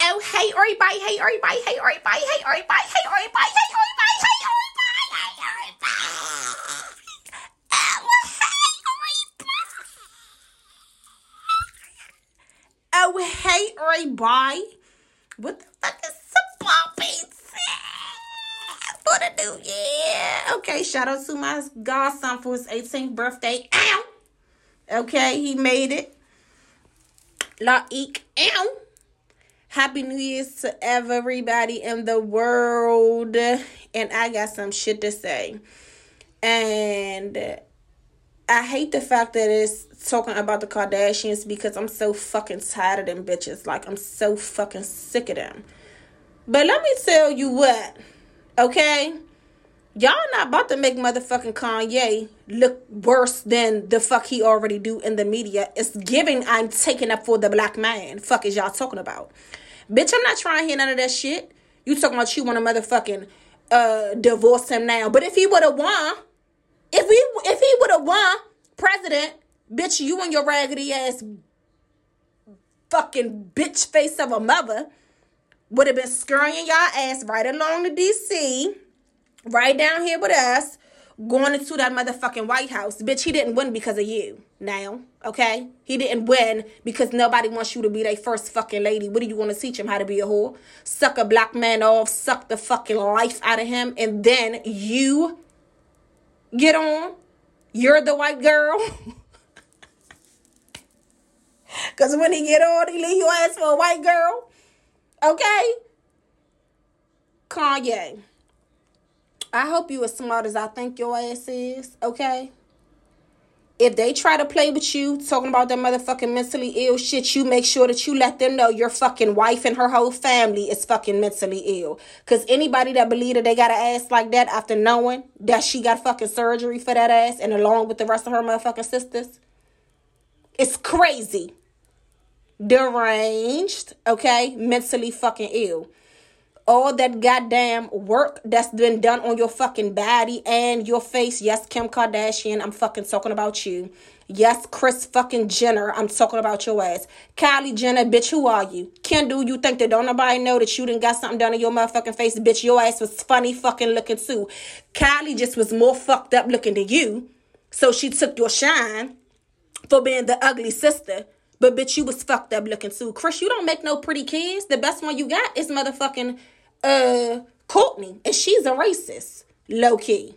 Oh, hey, everybody, hey, everybody, hey, everybody, hey, everybody, hey, everybody, hey, everybody, hey, everybody, hey, everybody. Oh, hey, everybody. What the fuck is football pizza for the new year? Okay, shout out to my godson for his 18th birthday. Ow. Okay, he made it. La eek. Ow. Happy New Year's to everybody in the world. And I got some shit to say. And I hate the fact that it's talking about the Kardashians because I'm so fucking tired of them bitches. Like, I'm so fucking sick of them. But let me tell you what, okay? Y'all not about to make motherfucking Kanye look worse than the fuck he already do in the media. It's giving I'm taking up for the black man. Fuck is y'all talking about? Bitch, I'm not trying to hear none of that shit. You talking about you want to motherfucking uh divorce him now. But if he would have won, if he if he would have won president, bitch, you and your raggedy ass fucking bitch face of a mother would have been scurrying y'all ass right along to DC, right down here with us, going into that motherfucking White House. Bitch, he didn't win because of you now, okay? He didn't win because nobody wants you to be their first fucking lady. What do you want to teach him how to be a whore? Suck a black man off, suck the fucking life out of him, and then you get on. You're the white girl. Cause when he get on, he leave your ass for a white girl. Okay? Kanye. I hope you as smart as I think your ass is, okay? If they try to play with you, talking about that motherfucking mentally ill shit, you make sure that you let them know your fucking wife and her whole family is fucking mentally ill. Cause anybody that believe that they got an ass like that after knowing that she got fucking surgery for that ass and along with the rest of her motherfucking sisters, it's crazy deranged, okay, mentally fucking ill. All that goddamn work that's been done on your fucking body and your face. Yes, Kim Kardashian, I'm fucking talking about you. Yes, Kris fucking Jenner, I'm talking about your ass. Kylie Jenner, bitch, who are you? Kendall, you think that don't nobody know that you didn't got something done on your motherfucking face? Bitch, your ass was funny fucking looking too. Kylie just was more fucked up looking than you. So she took your shine for being the ugly sister. But bitch, you was fucked up looking too. Kris, you don't make no pretty kids. The best one you got is motherfucking uh Kourtney. And she's a racist. Low key.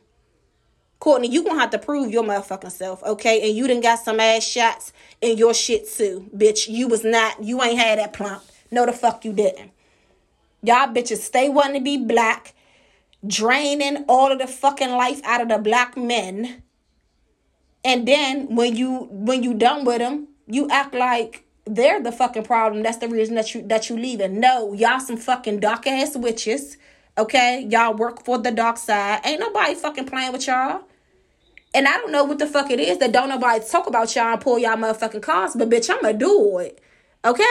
Kourtney, you gonna have to prove your motherfucking self, okay? And you done got some ass shots in your shit too, bitch. You was not, you ain't had that plump. No, the fuck you didn't. Y'all bitches stay wanting to be black, draining all of the fucking life out of the black men. And then when you when you done with them, you act like they're the fucking problem. That's the reason that you that you leaving. No, y'all some fucking dark ass witches. Okay, y'all work for the dark side. Ain't nobody fucking playing with y'all. And I don't know what the fuck it is that don't nobody talk about y'all and pull y'all motherfucking cars, but bitch, I'ma do it. Okay?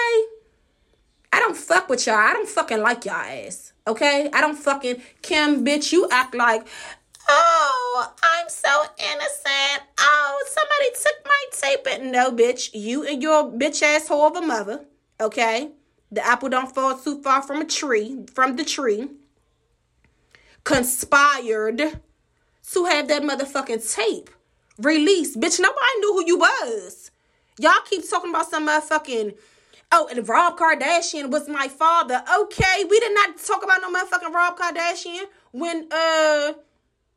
I don't fuck with y'all. I don't fucking like y'all ass. Okay? I don't fucking Kim, bitch, you act like Oh, I'm so innocent. Oh, somebody took my tape. And no, bitch, you and your bitch asshole of a mother, okay? The apple don't fall too far from a tree, from the tree. Conspired to have that motherfucking tape released. Bitch, nobody knew who you was. Y'all keep talking about some motherfucking. Oh, and Rob Kardashian was my father. Okay, we did not talk about no motherfucking Rob Kardashian when uh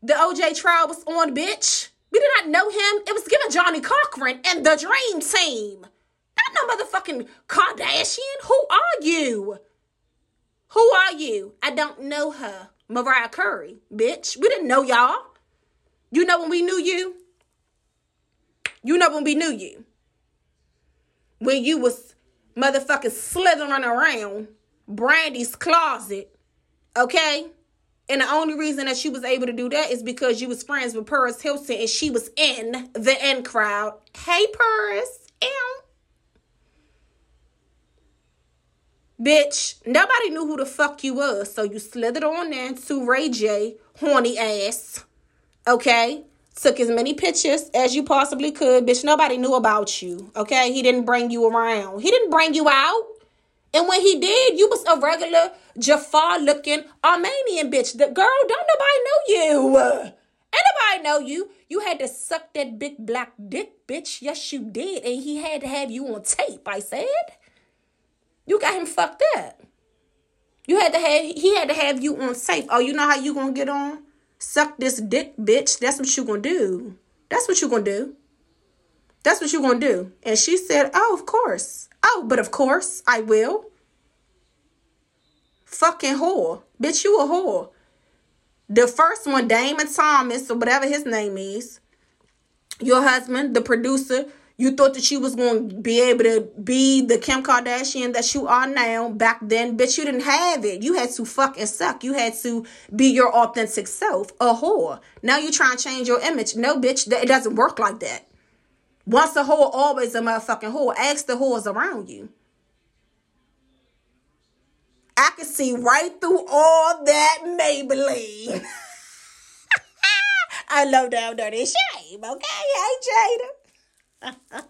the OJ trial was on, bitch. We did not know him. It was given Johnnie Cochran and the Dream Team. Not no motherfucking Kardashian. Who are you? Who are you? I don't know her. Mariah Carey, bitch. We didn't know y'all. You know when we knew you? You know when we knew you? When you was motherfucking slithering around Brandy's closet, okay? And the only reason that she was able to do that is because you was friends with Paris Hilton and she was in the in crowd. Hey, Paris. Ew. Bitch, nobody knew who the fuck you was. So you slithered on in to Ray J, horny ass. Okay? Took as many pictures as you possibly could. Bitch, nobody knew about you. Okay? He didn't bring you around. He didn't bring you out. And when he did, you was a regular Jafar looking Armenian bitch. The girl, don't nobody know you. Ain't nobody know you. You had to suck that big black dick, bitch. Yes, you did. And he had to have you on tape, I said. You got him fucked up. You had to have he had to have you on tape. Oh, you know how you gonna get on? Suck this dick, bitch. That's what you gonna do. That's what you gonna do. That's what you gonna do. And she said, Oh, of course. Oh, but of course I will. Fucking whore. Bitch, you a whore. The first one, Damon Thomas, or whatever his name is, your husband, the producer, you thought that you was going to be able to be the Kim Kardashian that you are now. Back then, bitch, you didn't have it. You had to fuck and suck. You had to be your authentic self, a whore. Now you trying to change your image. No, bitch, that, it doesn't work like that. Once a whore, always a motherfucking whore. Ask the whores around you. I can see right through all that Maybelline. I love down dirty shame, okay? Hey, Jada.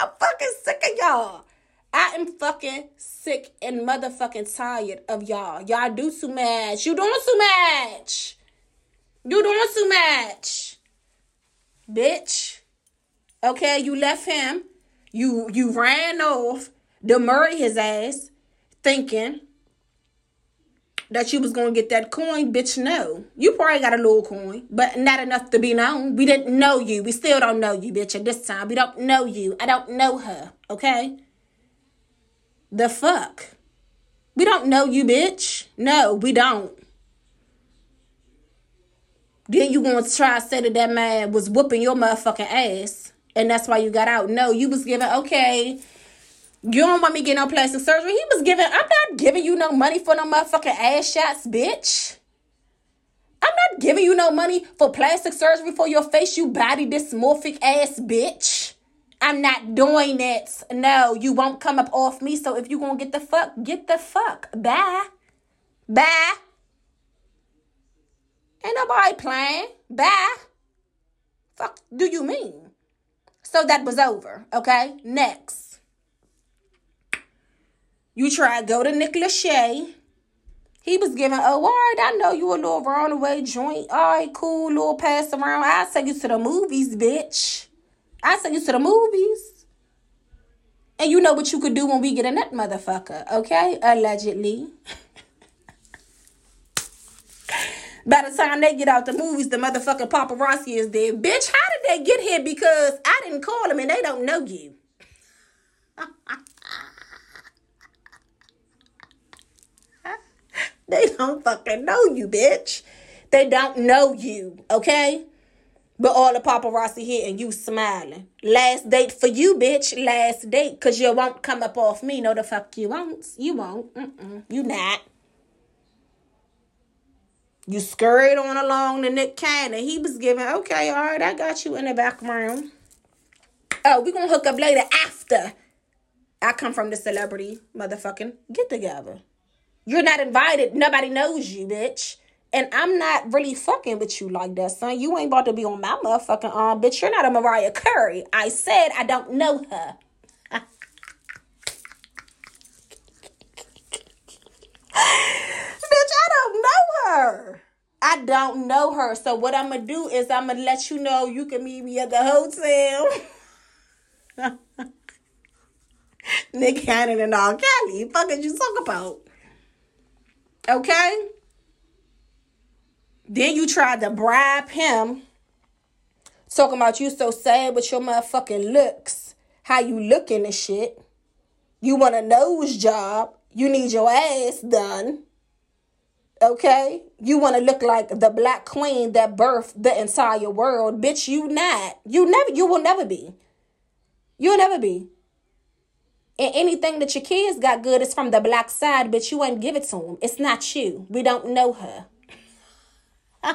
I'm fucking sick of y'all. I am fucking sick and motherfucking tired of y'all. Y'all do too much. You doing too much. You doing too much bitch. Okay, you left him. You you ran off to murder his ass, thinking that you was gonna get that coin, bitch. No, you probably got a little coin, but not enough to be known. We didn't know you. We still don't know you, bitch. At this time, we don't know you. I don't know her. Okay. The fuck. We don't know you, bitch. No, we don't. Then you gonna try to say that that man was whooping your motherfucking ass, and that's why you got out. No, you was giving okay. You don't want me getting no plastic surgery. He was giving. I'm not giving you no money for no motherfucking ass shots, bitch. I'm not giving you no money for plastic surgery for your face, you body dysmorphic ass bitch. I'm not doing it. No, you won't come up off me. So if you gonna get the fuck, get the fuck. Bye. Bye. Ain't nobody playing. Bye. Fuck do you mean? So that was over. Okay. Next. You try go to Nick Lachey. He was giving, oh, all right, I know you a little runaway joint. All right, cool, little pass around. I'll take you to the movies, bitch. I'll take you to the movies. And you know what you could do when we get in that motherfucker, okay? Allegedly. By the time they get out the movies, the motherfucking paparazzi is there. Bitch, how did they get here? Because I didn't call them and they don't know you. they don't fucking know you, bitch. They don't know you, okay? But all the paparazzi here and you smiling. Last date for you, bitch. Last date. Cause you won't come up off me. No, the fuck you won't. You won't. Mm-mm. You not. You scurried on along to Nick Cannon. He was giving, okay, all right, I got you in the background. Oh, we gonna hook up later after I come from the celebrity motherfucking get together. You're not invited. Nobody knows you, bitch. And I'm not really fucking with you like that, son. You ain't about to be on my motherfucking arm, bitch. You're not a Mariah Carey. I said I don't know her. Bitch, I don't know her. I don't know her. So what I'm gonna do is I'm gonna let you know you can meet me at the hotel. Nick Cannon and all Kelly. Fucking you talk about. Okay? Then you tried to bribe him. Talking about you so sad with your motherfucking looks. How you looking and shit. You want a nose job. You need your ass done. Okay? You want to look like the black queen that birthed the entire world. Bitch, you not. You never you will never be. You'll never be. And anything that your kids got good is from the black side, but you ain't give it to them. It's not you. We don't know her.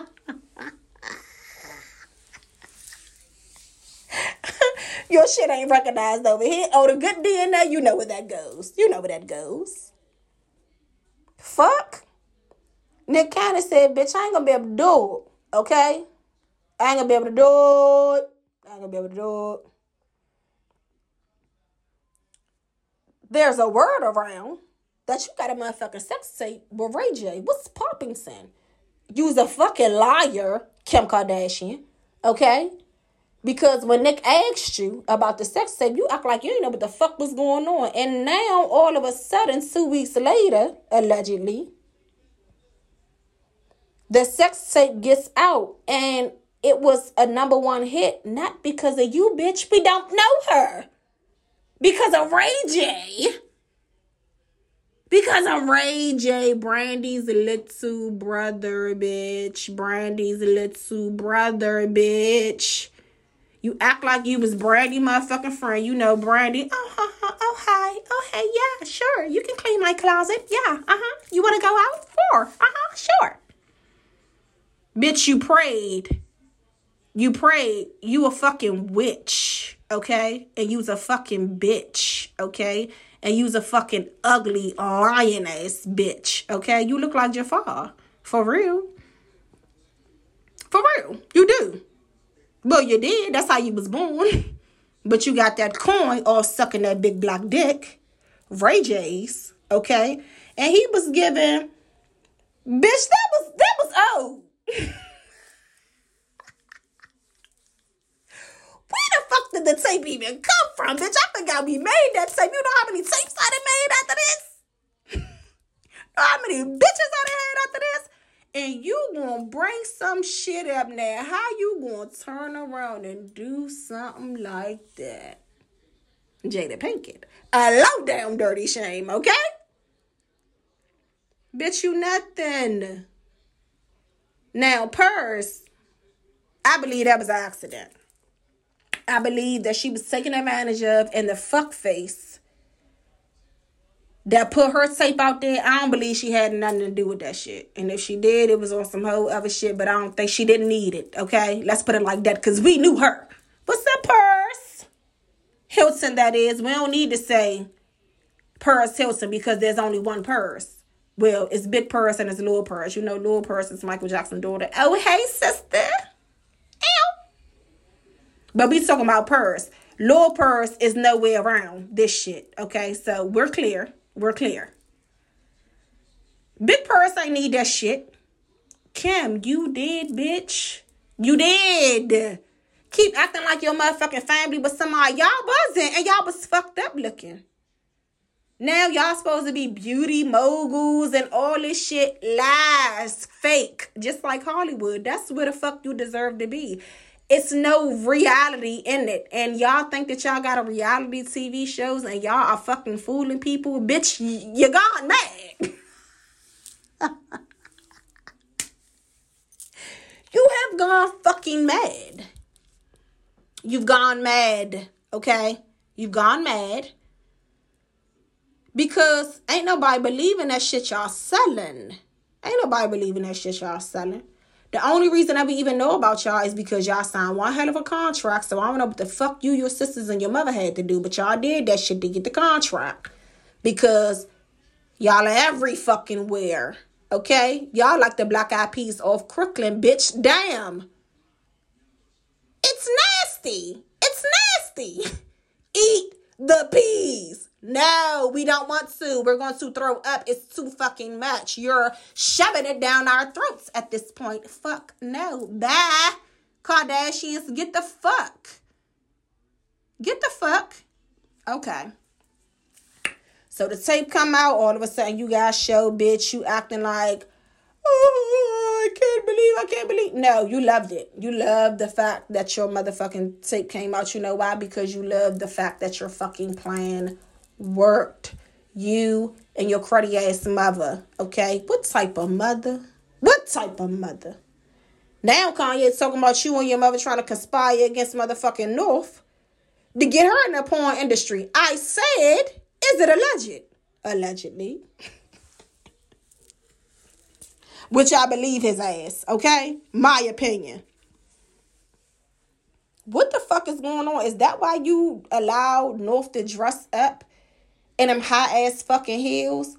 Your shit ain't recognized over here. Oh, the good DNA, you know where that goes. You know where that goes. Fuck. Nick Cannon said, bitch, I ain't gonna be able to do it. Okay? I ain't gonna be able to do it. I ain't gonna be able to do it. there's a word around that you got a motherfucking sex tape with Ray J. What's popping, son? You's a fucking liar, Kim Kardashian. Okay? Because when Nick asked you about the sex tape, you act like you didn't know what the fuck was going on. And now, all of a sudden, two weeks later, allegedly, the sex tape gets out and it was a number one hit, not because of you, bitch. We don't know her. Because of Ray J. Because of Ray J, Brandy's little brother, bitch. Brandy's little brother, bitch. You act like you was Brandy motherfucking friend. You know Brandy. Oh, uh, uh, oh, hi. Oh, hey, yeah, sure. You can clean my closet. Yeah, uh-huh. You want to go out? For? Uh-huh, sure. Bitch, you prayed. You prayed. You a fucking witch, okay? And you's a fucking bitch, okay? and you's a fucking ugly lion ass bitch. Okay, you look like Jafar for real. For real, you do. Well, you did. That's how you was born. But you got that coin all sucking that big black dick, Ray J's. Okay, and he was giving. Bitch, that was that was old. Where the fuck did the tape even come from, bitch? I forgot we made that tape. You know how many tapes I done made after this? how many bitches I done had after this? And you gonna bring some shit up now. How you gonna turn around and do something like that? Jada Pinkett. A low down dirty shame, okay? Bitch, you nothing. Now, purse, I believe that was an accident. I believe that she was taken advantage of and the fuck face that put her tape out there, I don't believe she had nothing to do with that shit. And if she did, it was on some whole other shit, but I don't think she didn't need it, okay? Let's put it like that, because we knew her. What's that purse? Hilton, that is. We don't need to say purse Hilton because there's only one purse. Well, it's big purse and it's little purse. You know, little purse is Michael Jackson's daughter. Oh, hey, sister. But we talking about purse. Lil purse is nowhere around this shit. Okay, so we're clear. We're clear. Big purse ain't need that shit. Kim, you did, bitch. You did. Keep acting like your motherfucking family was somebody y'all wasn't, and y'all was fucked up looking. Now y'all supposed to be beauty moguls and all this shit lies, fake, just like Hollywood. That's where the fuck you deserve to be it's no reality in it. And y'all think that y'all got a reality TV shows and y'all are fucking fooling people. Bitch, you gone mad. you have gone fucking mad. You've gone mad, okay? You've gone mad. Because ain't nobody believing that shit y'all selling. Ain't nobody believing that shit y'all selling. The only reason I even know about y'all is because y'all signed one hell of a contract. So I don't know what the fuck you, your sisters, and your mother had to do, but y'all did that shit to get the contract. Because y'all are every fucking where. Okay? Y'all like the black eyed peas off Crooklyn, bitch. Damn. It's nasty. It's nasty. Eat the peas. No, we don't want to. We're going to throw up. It's too fucking much. You're shoving it down our throats at this point. Fuck no. Bye. Kardashians, get the fuck. Get the fuck. Okay. So the tape come out, all of a sudden you guys show bitch, you acting like, oh, I can't believe, I can't believe. No, you loved it. You loved the fact that your motherfucking tape came out. You know why? Because you love the fact that your fucking plan worked you and your cruddy ass mother. Okay? What type of mother? What type of mother? Now Kanye's talking about you and your mother trying to conspire against motherfucking North to get her in the porn industry. I said, is it alleged? Allegedly. Which I believe his ass, okay? My opinion. What the fuck is going on? Is that why you allowed North to dress up in them high ass fucking heels,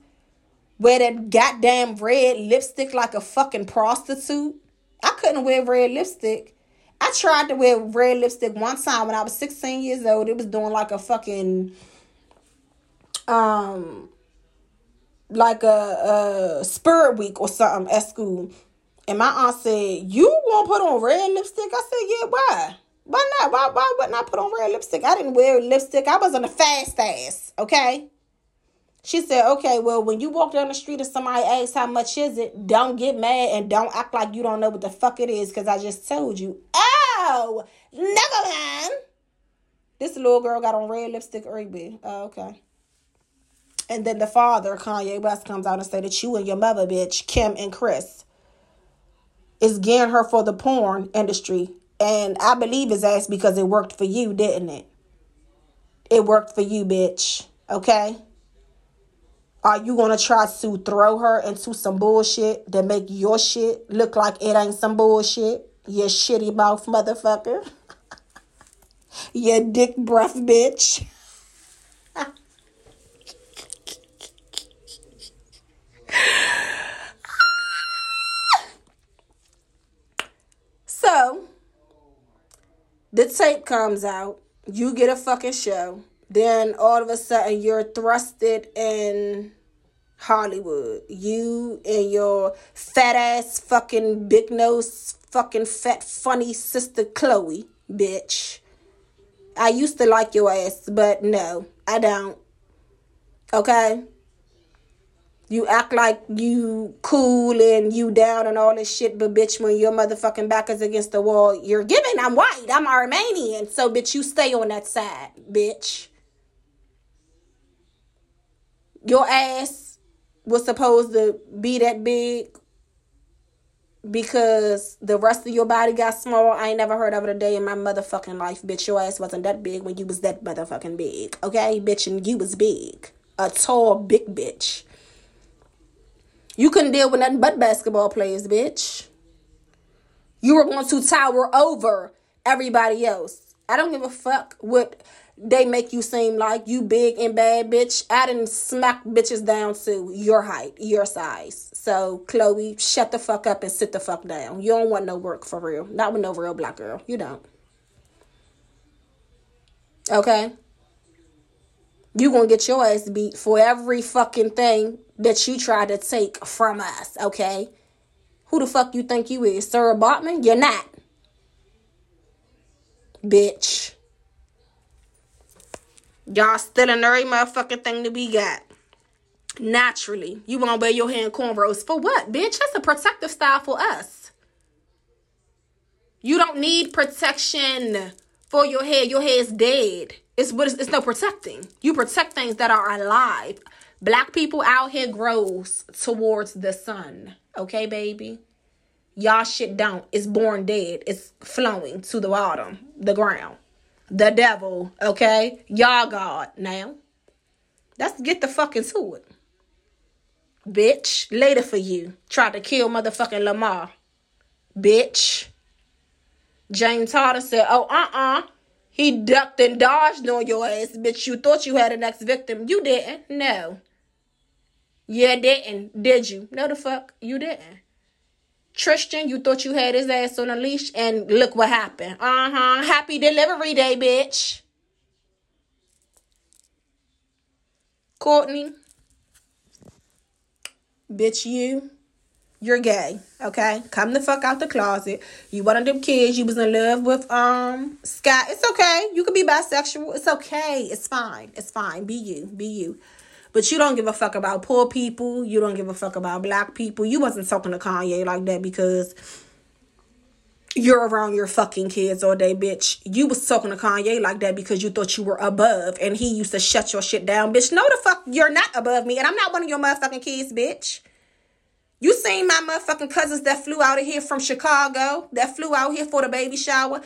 wear that goddamn red lipstick like a fucking prostitute. I couldn't wear red lipstick. I tried to wear red lipstick one time when I was 16 years old. It was doing like a fucking um like a, a spirit week or something at school. And my aunt said, You won't put on red lipstick? I said, Yeah, why? Why not? Why, why wouldn't I put on red lipstick? I didn't wear lipstick. I was on a fast ass, okay? She said, okay, well, when you walk down the street and somebody asks how much is it, don't get mad and don't act like you don't know what the fuck it is because I just told you. Oh, never mind. This little girl got on red lipstick early. Oh, okay. And then the father, Kanye West, comes out and say that you and your mother, bitch, Kim and Kris, is getting her for the porn industry. And I believe his ass because it worked for you, didn't it? It worked for you, bitch. Okay? Are you gonna try to throw her into some bullshit that make your shit look like it ain't some bullshit? You shitty mouth motherfucker. you dick breath bitch. so the tape comes out, you get a fucking show then all of a sudden you're thrusted in Hollywood. You and your fat ass fucking big nose fucking fat funny sister Khloé, bitch. I used to like your ass, but no, I don't. Okay? You act like you cool and you down and all this shit, but bitch, when your motherfucking back is against the wall, you're giving. I'm white. I'm Armenian. So, bitch, you stay on that side, bitch your ass was supposed to be that big because the rest of your body got small. I ain't never heard of it a day in my motherfucking life, bitch. Your ass wasn't that big when you was that motherfucking big. Okay, bitch, and you was big. A tall, big bitch. You couldn't deal with nothing but basketball players, bitch. You were going to tower over everybody else. I don't give a fuck what they make you seem like you big and bad, bitch. I didn't smack bitches down to your height, your size. So, Khloé, shut the fuck up and sit the fuck down. You don't want no work for real. Not with no real black girl. You don't. Okay? You gonna get your ass beat for every fucking thing that you try to take from us, okay? Who the fuck you think you is? Sarah Baartman? You're not. Bitch. Y'all still in every motherfucking thing that we got. Naturally. You won't wear your hair cornrows. For what, bitch? That's a protective style for us. You don't need protection for your hair. Your hair is dead. It's what it's no protecting. You protect things that are alive. Black people out here grows towards the sun. Okay, baby? Y'all shit don't. It's born dead. It's flowing to the bottom, the ground the devil, okay? Y'all God now. Let's get the fuck into it. Bitch, later for you. Tried to kill motherfucking Lamar. Bitch. James Harden said, oh, uh-uh. He ducked and dodged on your ass, bitch. You thought you had a next victim. You didn't. No. You didn't. Did you? No, the fuck. You didn't. Tristan, you thought you had his ass on a leash, and look what happened. Uh huh. Happy delivery day, bitch. Kourtney, bitch, you, you're gay. Okay, come the fuck out the closet. You one of them kids. You was in love with um Scott. It's okay. You can be bisexual. It's okay. It's fine. It's fine. Be you. Be you. But you don't give a fuck about poor people. You don't give a fuck about black people. You wasn't talking to Kanye like that because you're around your fucking kids all day, bitch. You was talking to Kanye like that because you thought you were above and he used to shut your shit down, bitch. No, the fuck, you're not above me and I'm not one of your motherfucking kids, bitch. You seen my motherfucking cousins that flew out of here from Chicago, that flew out here for the baby shower.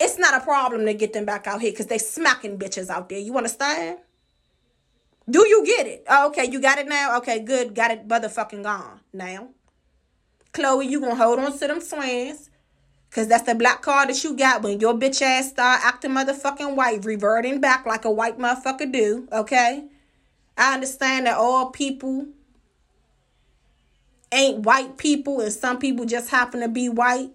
It's not a problem to get them back out here because they smacking bitches out there. You understand? Do you get it? Oh, okay, you got it now? Okay, good. Got it motherfucking gone now. Khloé, you gonna hold on to them friends. Cause that's the black card that you got when your bitch ass start acting motherfucking white, reverting back like a white motherfucker do, okay? I understand that all people ain't white people and some people just happen to be white.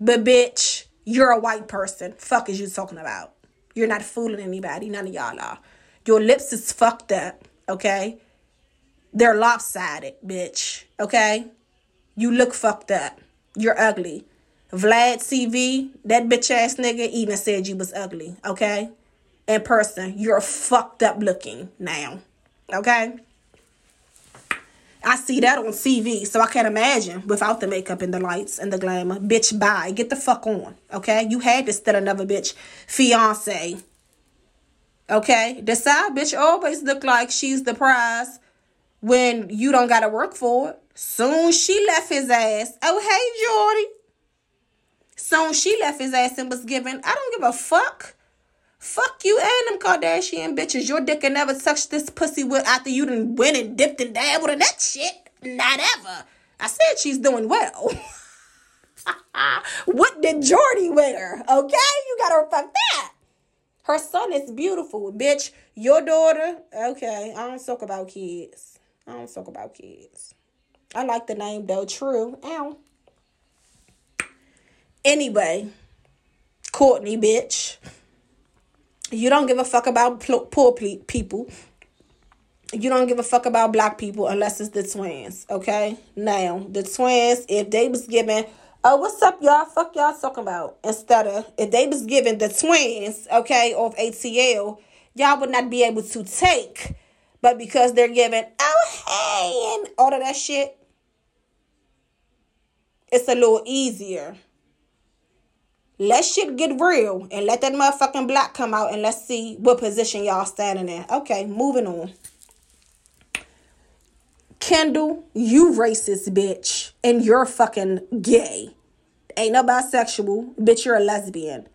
But bitch, you're a white person. Fuck is you talking about? You're not fooling anybody. None of y'all are. Your lips is fucked up, okay? They're lopsided, bitch, okay? You look fucked up. You're ugly. Vlad TV, that bitch ass nigga even said you was ugly, okay? In person, you're fucked up looking now, okay? I see that on TV, so I can't imagine without the makeup and the lights and the glamour. Bitch, bye. Get the fuck on. Okay? You had to steal another bitch fiance. Okay? The side bitch always look like she's the prize when you don't gotta work for it. Soon she left his ass. Oh, hey, Jordy. Soon she left his ass and was given. I don't give a fuck. Fuck you and them Kardashian bitches. Your dick can never touch this pussy with after you done went and dipped and dabbled in that shit. Not ever. I said she's doing well. what did Jordy wear? Okay, you gotta fuck that. Her son is beautiful, bitch. Your daughter, okay. I don't talk about kids. I don't talk about kids. I like the name though. True. Ow. Anyway, Kourtney, bitch. You don't give a fuck about poor people. You don't give a fuck about black people unless it's the twins, okay? Now, the twins, if they was given, oh, what's up, y'all? Fuck y'all talking about. Instead of, if they was given the twins, okay, of ATL, y'all would not be able to take. But because they're given, oh, hey, and all of that shit, it's a little easier. Let shit get real and let that motherfucking black come out and let's see what position y'all standing in. Okay, moving on. Kendall, you racist bitch. And you're fucking gay. Ain't no bisexual. Bitch, you're a lesbian.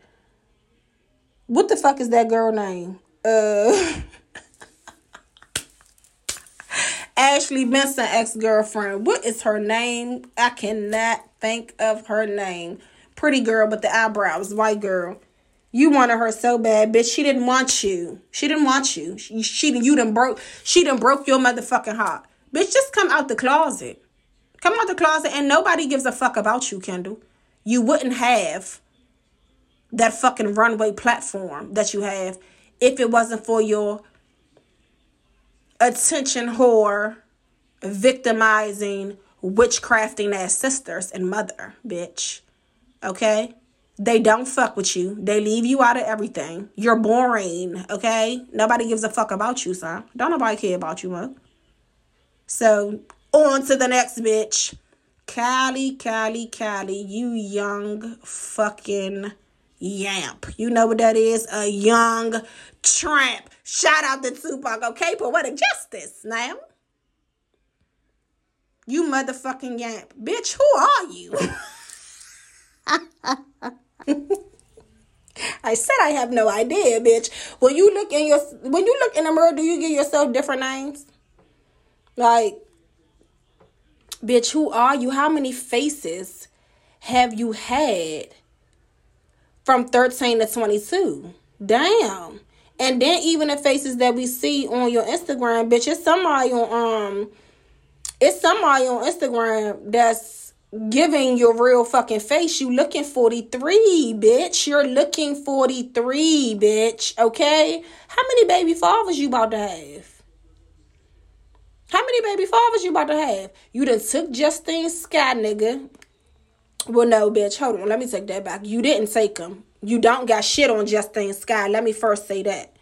What the fuck is that girl name? Uh Ashley Benson ex-girlfriend. What is her name? I cannot think of her name pretty girl with the eyebrows, white girl. You wanted her so bad, bitch. She didn't want you. She didn't want you. She, she you done broke. She done broke your motherfucking heart, bitch. Just come out the closet. Come out the closet, and nobody gives a fuck about you, Kendall. You wouldn't have that fucking runway platform that you have if it wasn't for your attention whore, victimizing, witchcrafting ass sisters and mother, bitch. Okay? They don't fuck with you. They leave you out of everything. You're boring, okay? Nobody gives a fuck about you, son. Don't nobody care about you, mug. So, on to the next bitch. Kylie, Kylie, Kylie, you young fucking yamp. You know what that is? A young tramp. Shout out to Tupac, okay? Poetic justice now. You motherfucking yamp. Bitch, who are you? I said I have no idea, bitch. When you look in your when you look in the mirror, do you give yourself different names? Like, bitch, who are you? How many faces have you had from 13 to 22? Damn. And then even the faces that we see on your Instagram, bitch, it's somebody on um it's somebody on Instagram that's giving your real fucking face. You looking 43, bitch. You're looking 43, bitch. Okay? How many baby fathers you about to have? How many baby fathers you about to have? You done took Justine Skye, nigga. Well, no, bitch. Hold on. Let me take that back. You didn't take him. You don't got shit on Justine Skye. Let me first say that.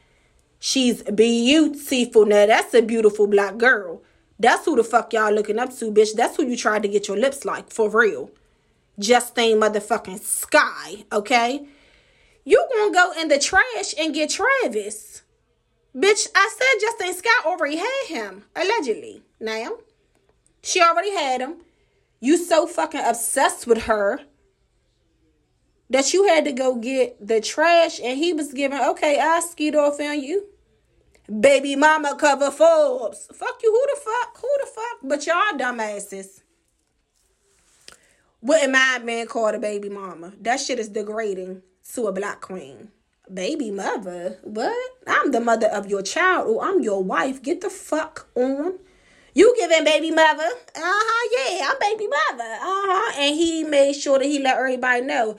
She's beautiful. Now, that's a beautiful black girl. That's who the fuck y'all looking up to, bitch. That's who you tried to get your lips like, for real. Justine motherfucking Skye, okay? You gonna go in the trash and get Travis. Bitch, I said Justine Skye already had him, allegedly. Now, she already had him. You so fucking obsessed with her that you had to go get the trash and he was giving, okay, I skied off on you. Baby mama cover Forbes. Fuck you. Who the fuck? Who the fuck? But y'all dumbasses. Wouldn't mind being called a baby mama. That shit is degrading to a black queen. Baby mother? What? I'm the mother of your child or I'm your wife. Get the fuck on. You giving baby mother? Uh-huh, yeah, I'm baby mother. Uh-huh. And he made sure that he let everybody know.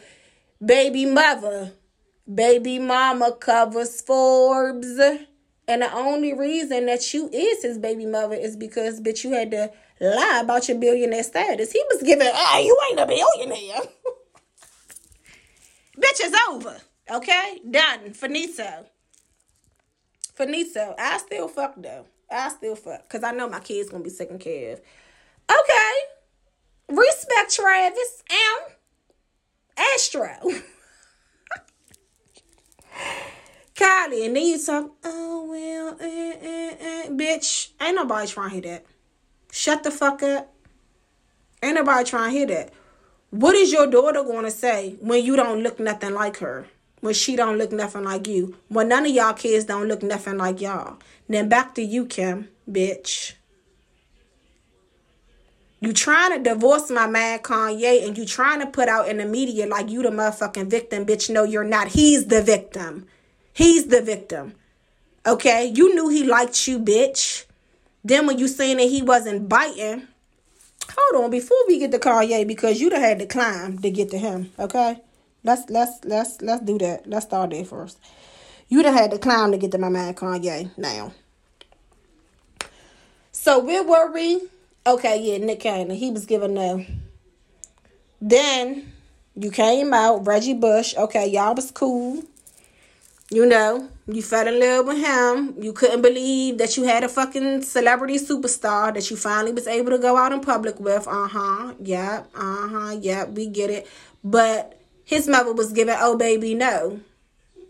Baby mother. Baby mama covers Forbes. And the only reason that you is his baby mother is because, bitch, you had to lie about your billionaire status. He was giving, ah, you ain't a billionaire. bitch, is over. Okay? Done. Finito. Finito. I still fuck though. I still fuck. Because I know my kid's to be taken care of. Okay. Respect Travis. M. Astro. Kylie, and then you talk, oh, well, eh, eh, eh. bitch, ain't nobody trying to hear that. Shut the fuck up. Ain't nobody trying to hear that. What is your daughter going to say when you don't look nothing like her? When she don't look nothing like you? When none of y'all kids don't look nothing like y'all? Then back to you, Kim, bitch. You trying to divorce my man Kanye and you trying to put out in the media like you the motherfucking victim, bitch. No, you're not. He's the victim. He's the victim. Okay? You knew he liked you, bitch. Then when you saying that he wasn't biting, hold on, before we get to Kanye, because you'd have had to climb to get to him. Okay? Let's let's let's let's do that. Let's start there first. You'd have had to climb to get to my man Kanye now. So were we? Okay, yeah, Nick Cannon. He was giving the. Then you came out, Reggie Bush. Okay, y'all was cool. You know, you fell in love with him. You couldn't believe that you had a fucking celebrity superstar that you finally was able to go out in public with. Uh huh. Yep. Uh huh. Yep. We get it. But his mother was giving, oh baby, no.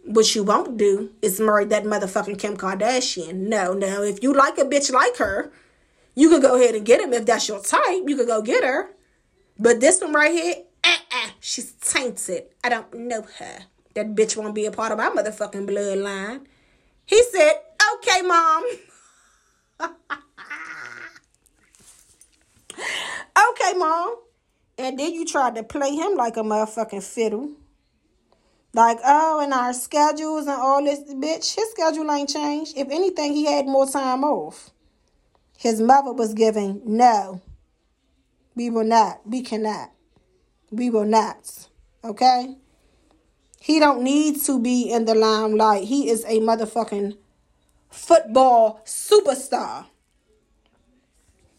What you won't do is marry that motherfucking Kim Kardashian. No, no. If you like a bitch like her, you could go ahead and get him if that's your type. You could go get her. But this one right here, uh-uh, she's tainted. I don't know her. That bitch won't be a part of my motherfucking bloodline. He said, okay, mom. okay, mom. And then you tried to play him like a motherfucking fiddle. Like, oh, and our schedules and all this, bitch, his schedule ain't changed. If anything, he had more time off. His mother was giving, no, we will not, we cannot, we will not. Okay? He don't need to be in the limelight. He is a motherfucking football superstar.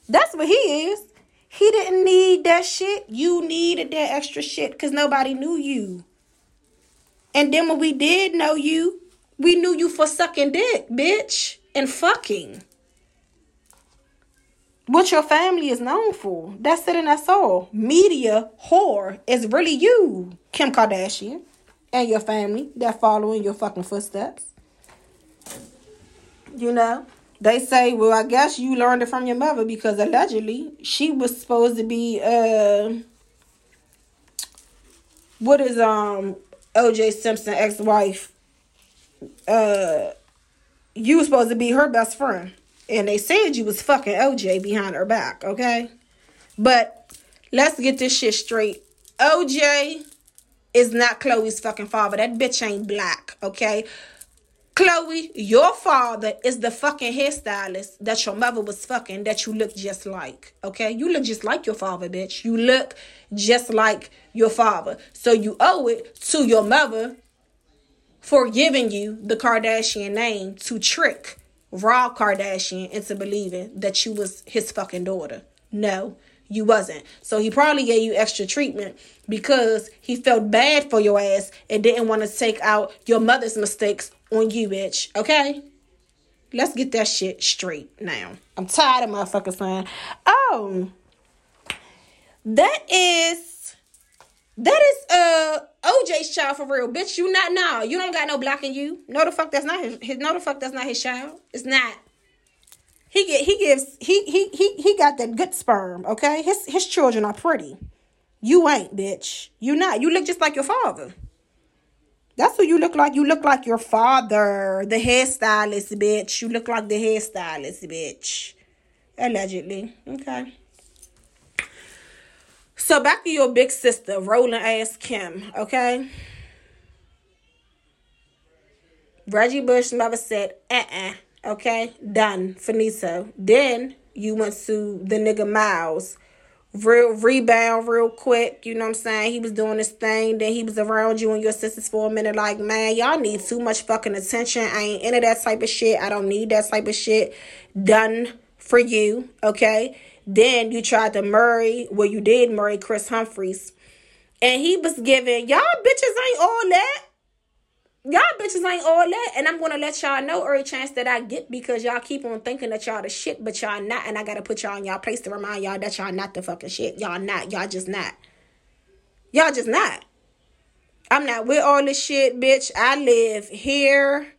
That's what he is. He didn't need that shit. You needed that extra shit because nobody knew you. And then when we did know you, we knew you for sucking dick, bitch, and fucking what your family is known for. That's it and that's all. Media whore is really you, Kim Kardashian, and your family that follow in your fucking footsteps. You know? They say, well, I guess you learned it from your mother because allegedly she was supposed to be uh what is um OJ Simpson ex-wife uh you were supposed to be her best friend and they said you was fucking OJ behind her back, okay? But let's get this shit straight. OJ is not Khloé's fucking father. That bitch ain't black, okay? Khloé, your father is the fucking hairstylist that your mother was fucking that you look just like. Okay? You look just like your father, bitch. You look just like your father. So you owe it to your mother for giving you the Kardashian name to trick Rob Kardashian into believing that you was his fucking daughter. No, you wasn't. So he probably gave you extra treatment because he felt bad for your ass and didn't want to take out your mother's mistakes on you, bitch. Okay? Let's get that shit straight now. I'm tired of motherfuckers saying, oh, that is that is uh OJ's child for real, bitch. You not now. You don't got no blocking you. No the fuck that's not his, his no the fuck that's not his child. It's not. He get he gives he he he he got that good sperm, okay? His his children are pretty. You ain't, bitch. You not. You look just like your father. That's what you look like. You look like your father, the hairstylist, bitch. You look like the hairstylist, bitch. Allegedly. Okay. So back to your big sister, rolling ass Kim, okay? Reggie Bush mother said, uh-uh, okay? Done. Finito. Then you went to the nigga Miles, real rebound real quick. You know what I'm saying? He was doing his thing. Then he was around you and your sisters for a minute. Like, man, y'all need too much fucking attention. I ain't into that type of shit. I don't need that type of shit done for you. Okay. Then you tried to Murray. well, you did Murray Kris Humphries. And he was giving, y'all bitches ain't all that. Y'all bitches ain't all that. And I'm gonna let y'all know every chance that I get because y'all keep on thinking that y'all the shit, but y'all not. And I gotta put y'all in y'all place to remind y'all that y'all not the fucking shit. Y'all not. Y'all just not. Y'all just not. I'm not with all this shit, bitch. I live here.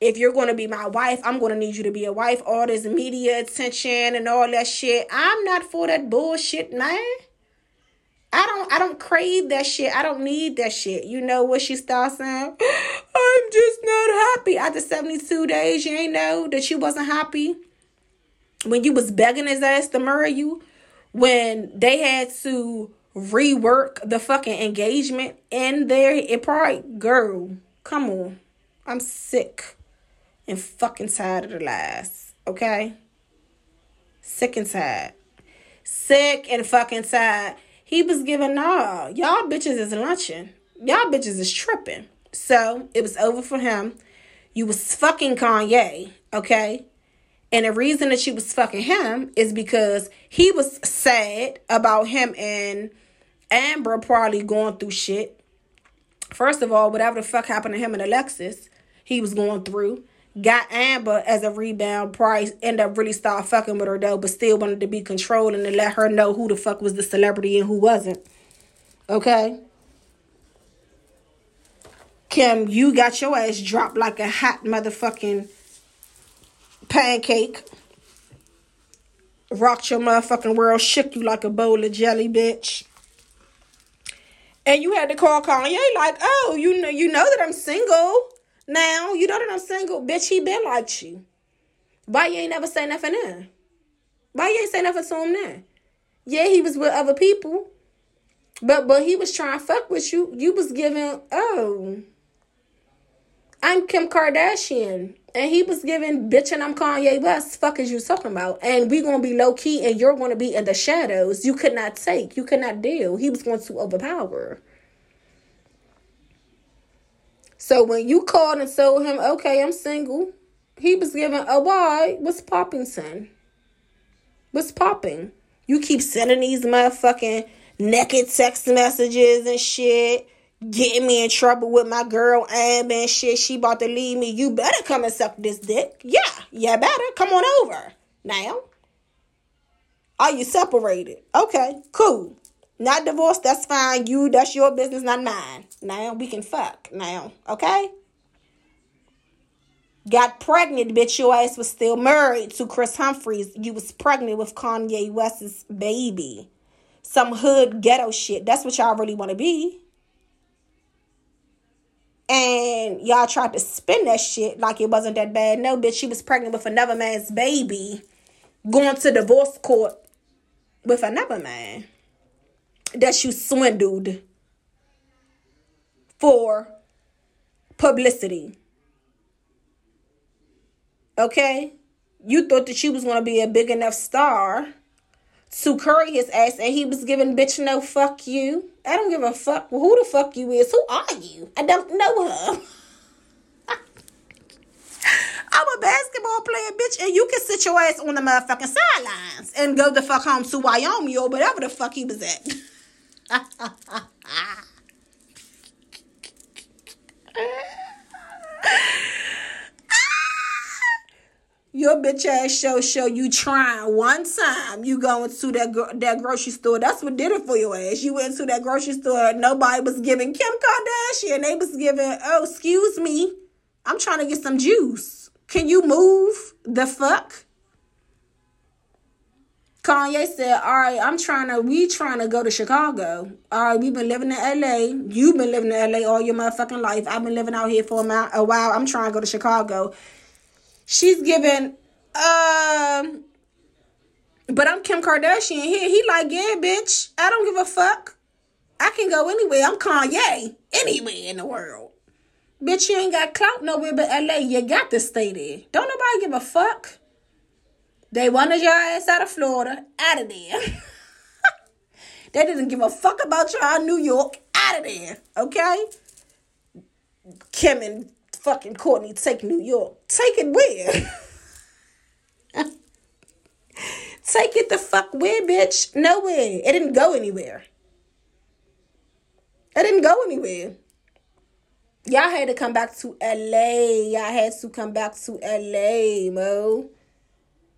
If you're gonna be my wife, I'm gonna need you to be a wife. All this media attention and all that shit. I'm not for that bullshit, man. I don't I don't crave that shit. I don't need that shit. You know what she starts saying? I'm just not happy. After 72 days, you ain't know that you wasn't happy. When you was begging his ass to marry you, when they had to rework the fucking engagement in there, it probably girl, come on. I'm sick and fucking tired of the lies. Okay? Sick and tired. Sick and fucking tired he was giving nah, y'all bitches is lunching. Y'all bitches is tripping. So it was over for him. You was fucking Kanye, okay? And the reason that she was fucking him is because he was sad about him and Amber probably going through shit. First of all, whatever the fuck happened to him and Alexis, he was going through got Amber as a rebound price, end up really start fucking with her though, but still wanted to be controlling and let her know who the fuck was the celebrity and who wasn't. Okay? Kim, you got your ass dropped like a hot motherfucking pancake. Rocked your motherfucking world, shook you like a bowl of jelly, bitch. And you had to call Kanye like, oh, you know, you know that I'm single. Now, you know that I'm single. Bitch, he been like you. Why you ain't never say nothing then? Why you ain't say nothing to him then? Yeah, he was with other people. But but he was trying to fuck with you. You was giving, oh. I'm Kim Kardashian. And he was giving bitch and I'm Kanye West. Fuck is you talking about? And we gonna be low key and you're gonna be in the shadows. You could not take. You could not deal. He was going to overpower. So when you called and told him, okay, I'm single, he was giving, oh, why? What's popping, son? What's popping? You keep sending these motherfucking naked text messages and shit, getting me in trouble with my girl Am and shit. She about to leave me. You better come and suck this dick. Yeah, yeah, better. Come on over. Now. Are you separated? Okay, cool. Not divorced, that's fine. You, that's your business, not mine. Now we can fuck. Now, okay? Got pregnant, bitch. Your ass was still married to Kris Humphries. You was pregnant with Kanye West's baby. Some hood ghetto shit. That's what y'all really want to be. And y'all tried to spin that shit like it wasn't that bad. No, bitch, she was pregnant with another man's baby. Going to divorce court with another man that you swindled for publicity. Okay? You thought that you was going to be a big enough star to curry his ass and he was giving bitch no fuck you. I don't give a fuck who the fuck you is. Who are you? I don't know her. I'm a basketball player, bitch, and you can sit your ass on the motherfucking sidelines and go the fuck home to Wyoming or whatever the fuck he was at. Your bitch ass show show you trying one time. You going to that that grocery store. That's what did it for your ass. You went to that grocery store. Nobody was giving Kim Kardashian. They was giving. Oh, excuse me. I'm trying to get some juice. Can you move the fuck? Kanye said, All right, I'm trying to, we trying to go to Chicago. All right, we've been living in LA. You've been living in LA all your motherfucking life. I've been living out here for a, while. I'm trying to go to Chicago. She's giving, um, but I'm Kim Kardashian here. He like, yeah, bitch. I don't give a fuck. I can go anywhere. I'm Kanye. Anywhere in the world. Bitch, you ain't got clout nowhere but LA. You got to stay there. Don't nobody give a fuck. They wanted your ass out of Florida, out of there. They didn't give a fuck about y'all New York. Out of there, okay? Kim and fucking Kourtney take New York. Take it where? take it the fuck where, bitch? Nowhere. It didn't go anywhere. It didn't go anywhere. Y'all had to come back to LA. Y'all had to come back to LA, Mo.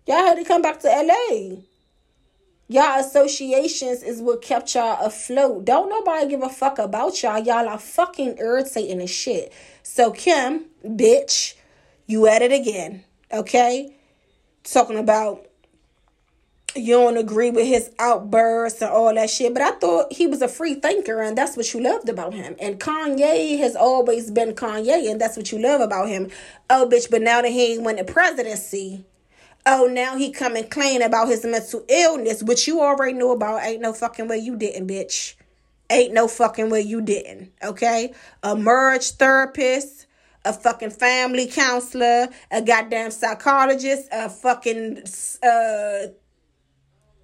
Y'all had to come back to LA. Y'all associations is what kept y'all afloat. Don't nobody give a fuck about y'all. Y'all are fucking irritating as shit. So, Kim, bitch, you at it again. Okay? Talking about you don't agree with his outbursts and all that shit. But I thought he was a free thinker and that's what you loved about him. And Kanye has always been Kanye and that's what you love about him. Oh, bitch, but now that he ain't won the presidency, oh, now he come and claim about his mental illness, which you already knew about. Ain't no fucking way you didn't, bitch. Ain't no fucking way you didn't, okay? A marriage therapist, a fucking family counselor, a goddamn psychologist, a fucking uh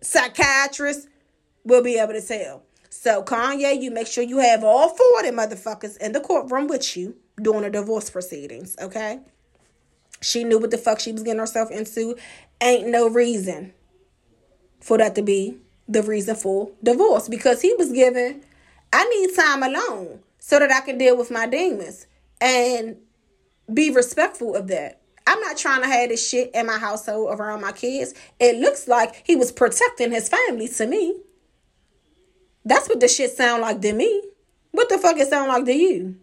psychiatrist will be able to tell. So Kanye, you make sure you have all four of them motherfuckers in the courtroom with you during the divorce proceedings, okay? She knew what the fuck she was getting herself into. Ain't no reason for that to be the reason for divorce because he was given, I need time alone so that I can deal with my demons and be respectful of that. I'm not trying to have this shit in my household around my kids. It looks like he was protecting his family to me. That's what the shit sound like to me. What the fuck it sound like to you?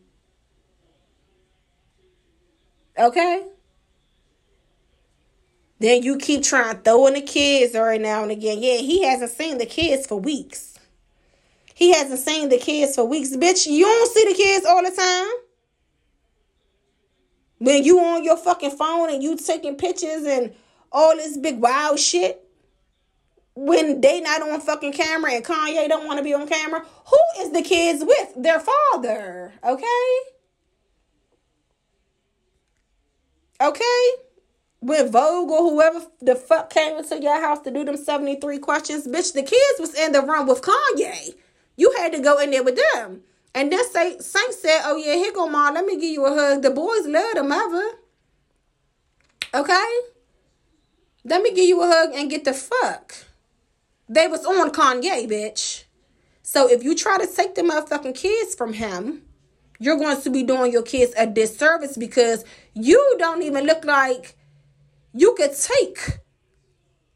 Okay? Then you keep trying throwing the kids every now and again. Yeah, he hasn't seen the kids for weeks. He hasn't seen the kids for weeks. Bitch, you don't see the kids all the time. When you on your fucking phone and you taking pictures and all this big wild shit, when they not on fucking camera and Kanye don't want to be on camera, who is the kids with? Their father, okay? Okay? When Vogue or whoever the fuck came into your house to do them 73 questions, bitch, the kids was in the room with Kanye. You had to go in there with them. And then say Saint said, Oh yeah, here go mom. Let me give you a hug. The boys love the mother. Okay? Let me give you a hug and get the fuck. They was on Kanye, bitch. So if you try to take the motherfucking kids from him, you're going to be doing your kids a disservice because you don't even look like you could take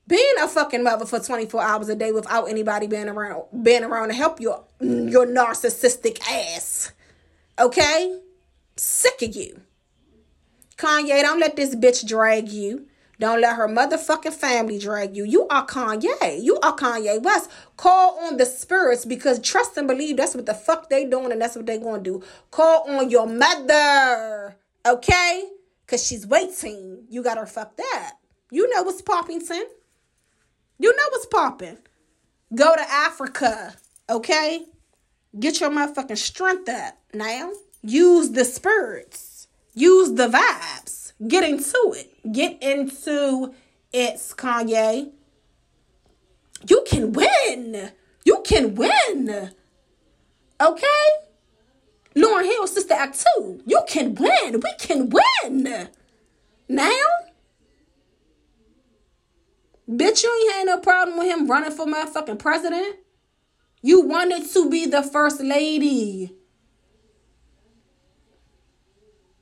being a fucking mother for 24 hours a day without anybody being around being around to help your mm. your narcissistic ass. Okay? Sick of you. Kanye, don't let this bitch drag you. Don't let her motherfucking family drag you. You are Kanye. You are Kanye West. Call on the spirits because trust and believe that's what the fuck they doing and that's what they gonna do. Call on your mother. Okay? Cause she's waiting. You got her fucked up. You know what's Poppington. You know what's popping. Go to Africa, okay? Get your motherfucking strength up now. Use the spirits. Use the vibes. Get into it. Get into it, Kanye. You can win. You can win. Okay? Lauryn Hill, Sister Act 2. You can win. We can win. Now? Bitch, you ain't had no problem with him running for my fucking president. You wanted to be the first lady.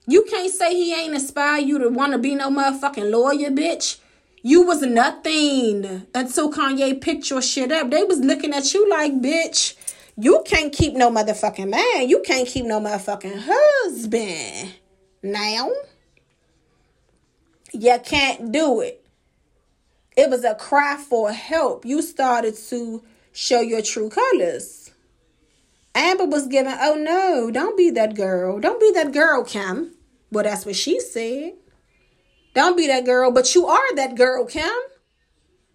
You can't say he ain't inspired you to want to be no motherfucking lawyer, bitch. You was nothing until Kanye picked your shit up. They was looking at you like, bitch, you can't keep no motherfucking man. You can't keep no motherfucking husband. Now, you can't do it. It was a cry for help. You started to show your true colors. Amber was given, oh no, don't be that girl. Don't be that girl, Kim. Well, that's what she said. Don't be that girl, but you are that girl, Kim.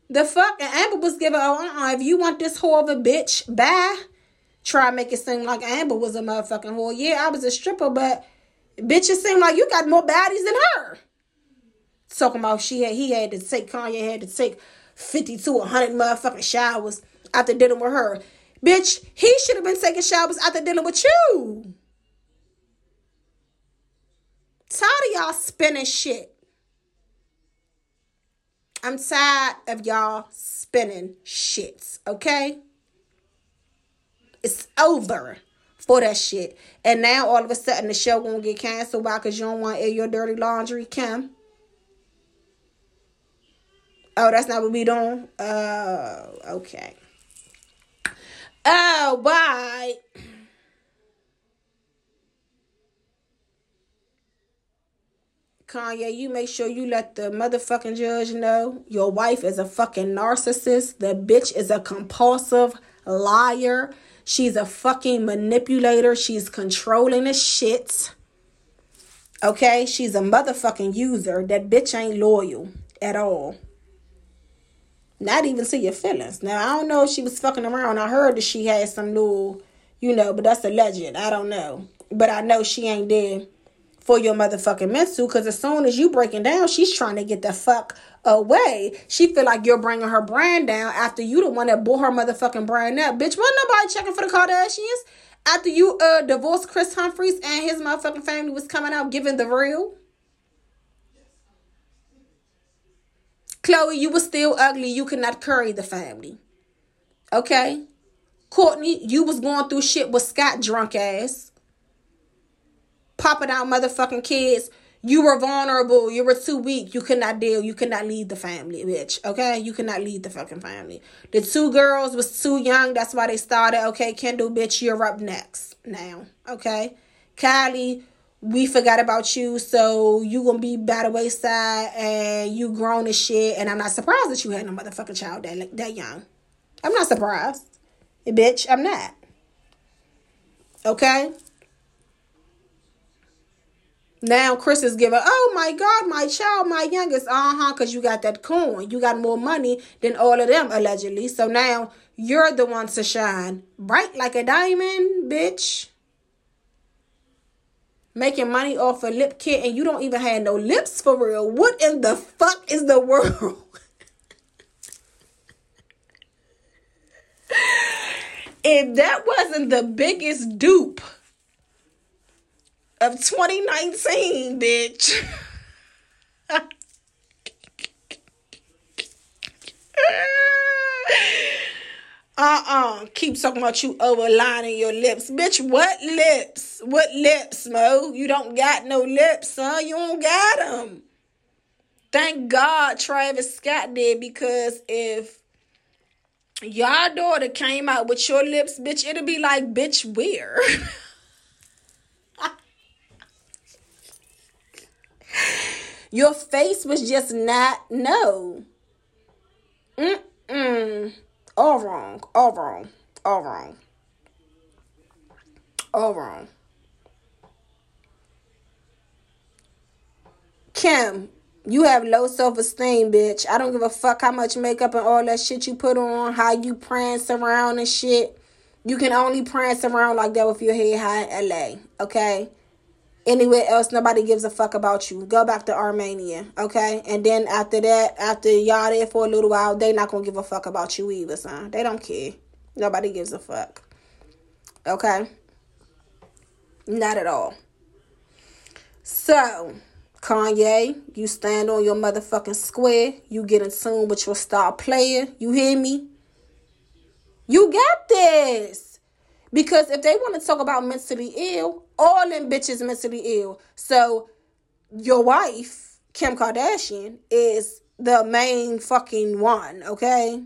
The fuck? And Amber was given, oh, uh-uh, if you want this whore of a bitch, bye. Try make it seem like Amber was a motherfucking whore. Yeah, I was a stripper, but bitch, it seemed like you got more baddies than her talking about she had he had to take Kanye had to take 50 to 100 motherfucking showers after dealing with her. Bitch, he should have been taking showers after dealing with you. Tired of y'all spinning shit. I'm tired of y'all spinning shits, okay? It's over for that shit. And now all of a sudden the show gonna get canceled. Why? Cause you don't want to air your dirty laundry, Kim. Oh, that's not what we doing? Oh, okay. Oh, why? Kanye, you make sure you let the motherfucking judge know your wife is a fucking narcissist. The bitch is a compulsive liar. She's a fucking manipulator. She's controlling the shit. Okay? She's a motherfucking user. That bitch ain't loyal at all. Not even to your feelings. Now, I don't know if she was fucking around. I heard that she had some little, you know, but that's a legend. I don't know. But I know she ain't there for your motherfucking mental because as soon as you breaking down, she's trying to get the fuck away. She feel like you're bringing her brand down after you the one that bought her motherfucking brand up. Bitch, wasn't nobody checking for the Kardashians after you uh divorced Kris Humphries and his motherfucking family was coming out giving the real. Khloé, you were still ugly. You could not curry the family. Okay? Kourtney, you was going through shit with Scott drunk ass popping out motherfucking kids. You were vulnerable. You were too weak. You could not deal. You could not lead the family, bitch. Okay? You could not lead the fucking family. The two girls was too young. That's why they started. Okay, Kendall, bitch, you're up next now. Okay? Kylie, we forgot about you, so you gonna be by the wayside and you grown as shit. And I'm not surprised that you had no motherfucking child that that young. I'm not surprised, bitch. I'm not. Okay. Now Kris is giving, oh my God, my child, my youngest, uh huh, because you got that coin. You got more money than all of them, allegedly. So now you're the one to shine bright like a diamond, bitch. Making money off a lip kit and you don't even have no lips for real. What in the fuck is the world? if that wasn't the biggest dupe of 2019, bitch. uh-uh. Keep talking about you overlining your lips. Bitch, what lips? What lips, Mo? You don't got no lips, son. You don't got them. Thank God Travis Scott did because if y'all daughter came out with your lips, bitch, it'll be like, bitch, where? Your face was just not no. Mm-mm. All wrong. All wrong. All wrong. All wrong. Kim, you have low self esteem, bitch. I don't give a fuck how much makeup and all that shit you put on, how you prance around and shit. You can only prance around like that with your head high in LA, okay? Anywhere else nobody gives a fuck about you. Go back to armenia okay? And then after that after y'all there for a little while they not gonna give a fuck about you either son. They don't care. Nobody gives a fuck okay? Not at all. So kanye you stand on your motherfucking square. You get in tune with your star player. You hear me? You got this. Because if they want to talk about mentally ill all them bitches mentally ill. So your wife, Kim Kardashian, is the main fucking one, okay?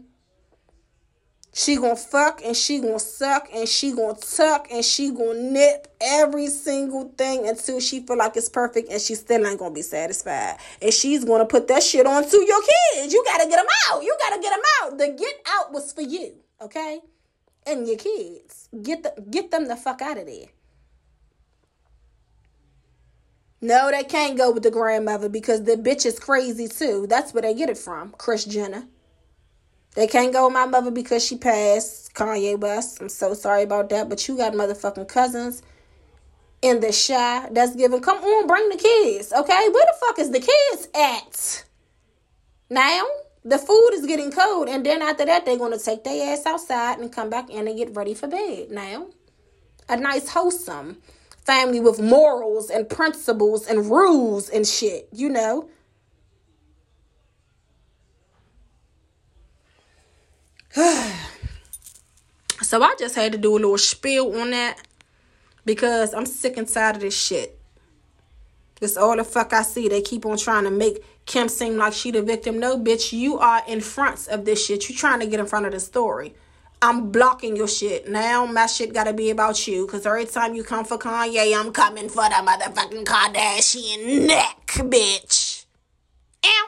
She gonna fuck and she gonna suck and she gonna tuck and she gonna nip every single thing until she feel like it's perfect and she still ain't gonna be satisfied. And she's gonna put that shit on to your kids. You gotta get them out. You gotta get them out. The get out was for you, okay? And your kids. Get the get them the fuck out of there. No, they can't go with the grandmother because the bitch is crazy too. That's where they get it from, Kris Jenner. They can't go with my mother because she passed Kanye West. I'm so sorry about that, but you got motherfucking cousins in the Chi that's giving. Come on, bring the kids, okay? Where the fuck is the kids at? Now, The food is getting cold, and then after that, they're gonna take their ass outside and come back in and get ready for bed. Now, a nice wholesome family with morals and principles and rules and shit, you know. so I just had to do a little spiel on that because I'm sick and tired of this shit. That's all the fuck I see. They keep on trying to make Kim seem like she the victim. No, bitch, you are in front of this shit. You trying to get in front of the story. I'm blocking your shit. Now my shit gotta be about you. Cause every time you come for Kanye, I'm coming for the motherfucking Kardashian neck, bitch. Ow.